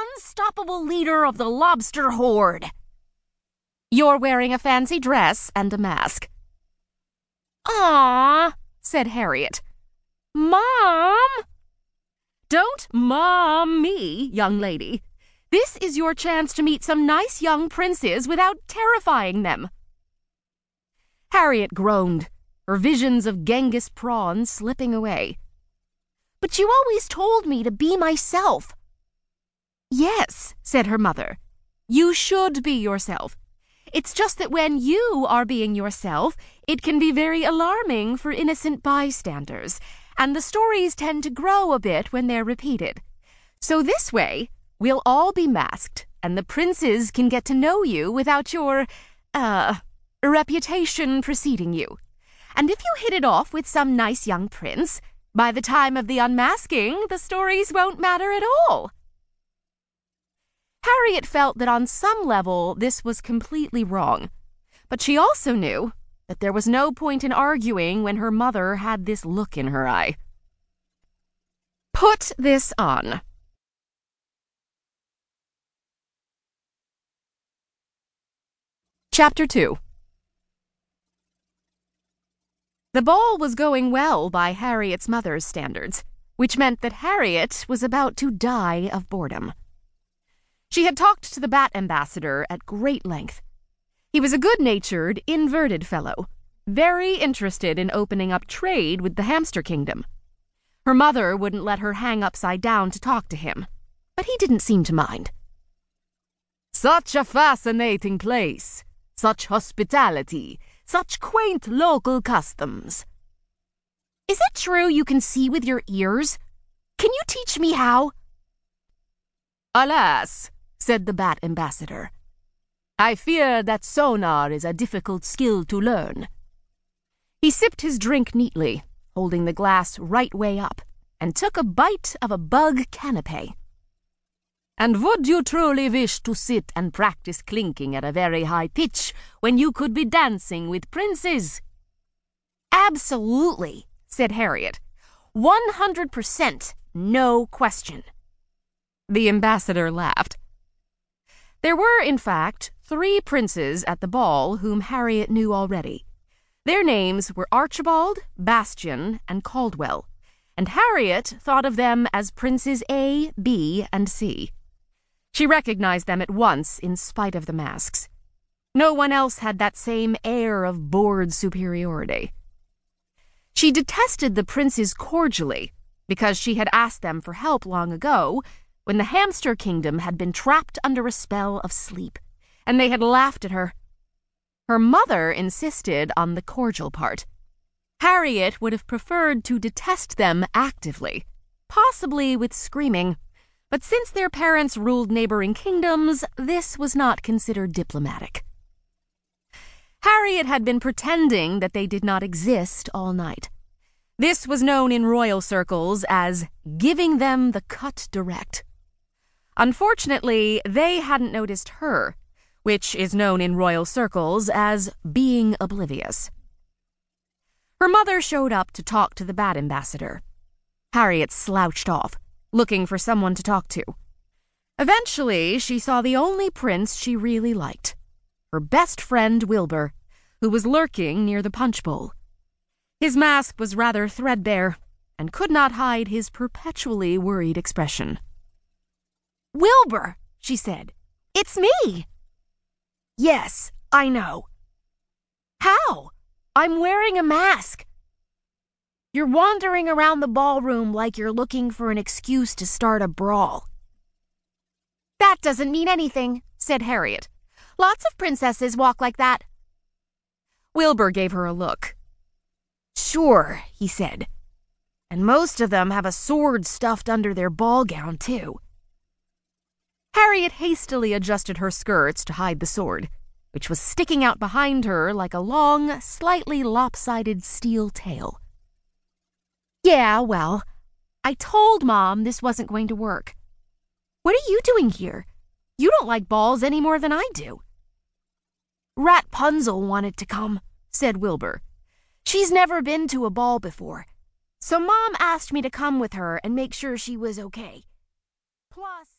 unstoppable leader of the lobster horde. You're wearing a fancy dress and a mask. Ah, said Harriet. Mom! Don't mom me, young lady. This is your chance to meet some nice young princes without terrifying them. Harriet groaned, her visions of Genghis prawn slipping away. But you always told me to be myself. Yes, said her mother. You should be yourself. It's just that when you are being yourself, it can be very alarming for innocent bystanders, and the stories tend to grow a bit when they're repeated. So this way, we'll all be masked, and the princes can get to know you without your, uh, reputation preceding you. And if you hit it off with some nice young prince, by the time of the unmasking, the stories won't matter at all. Harriet felt that on some level this was completely wrong, but she also knew that there was no point in arguing when her mother had this look in her eye. Put this on. Chapter 2 The ball was going well by Harriet's mother's standards, which meant that Harriet was about to die of boredom. She had talked to the Bat Ambassador at great length. He was a good natured, inverted fellow, very interested in opening up trade with the hamster kingdom. Her mother wouldn't let her hang upside down to talk to him, but he didn't seem to mind. Such a fascinating place, such hospitality, such quaint local customs. Is it true you can see with your ears? Can you teach me how? Alas, said the Bat Ambassador. I fear that sonar is a difficult skill to learn. He sipped his drink neatly, holding the glass right way up, and took a bite of a bug canapé. And would you truly wish to sit and practice clinking at a very high pitch when you could be dancing with princes? Absolutely, said Harriet. One hundred percent, no question. The ambassador laughed. There were, in fact, three princes at the ball whom Harriet knew already. Their names were Archibald, Bastian, and Caldwell, and Harriet thought of them as Princes A, B, and C. She recognized them at once in spite of the masks. No one else had that same air of bored superiority. She detested the princes cordially because she had asked them for help long ago when the hamster kingdom had been trapped under a spell of sleep, and they had laughed at her. Her mother insisted on the cordial part. Harriet would have preferred to detest them actively, possibly with screaming, but since their parents ruled neighboring kingdoms, this was not considered diplomatic. Harriet had been pretending that they did not exist all night. This was known in royal circles as giving them the cut direct. Unfortunately, they hadn't noticed her, which is known in royal circles as being oblivious. Her mother showed up to talk to the Bat Ambassador. Harriet slouched off, looking for someone to talk to. Eventually, she saw the only prince she really liked her best friend Wilbur, who was lurking near the punch bowl. His mask was rather threadbare and could not hide his perpetually worried expression. Wilbur, she said. It's me. Yes, I know. How? I'm wearing a mask. You're wandering around the ballroom like you're looking for an excuse to start a brawl. That doesn't mean anything, said Harriet. Lots of princesses walk like that. Wilbur gave her a look. Sure, he said. And most of them have a sword stuffed under their ball gown, too. Harriet hastily adjusted her skirts to hide the sword, which was sticking out behind her like a long, slightly lopsided steel tail. Yeah, well, I told Mom this wasn't going to work. What are you doing here? You don't like balls any more than I do. Rapunzel wanted to come, said Wilbur. She's never been to a ball before, so Mom asked me to come with her and make sure she was okay. Plus,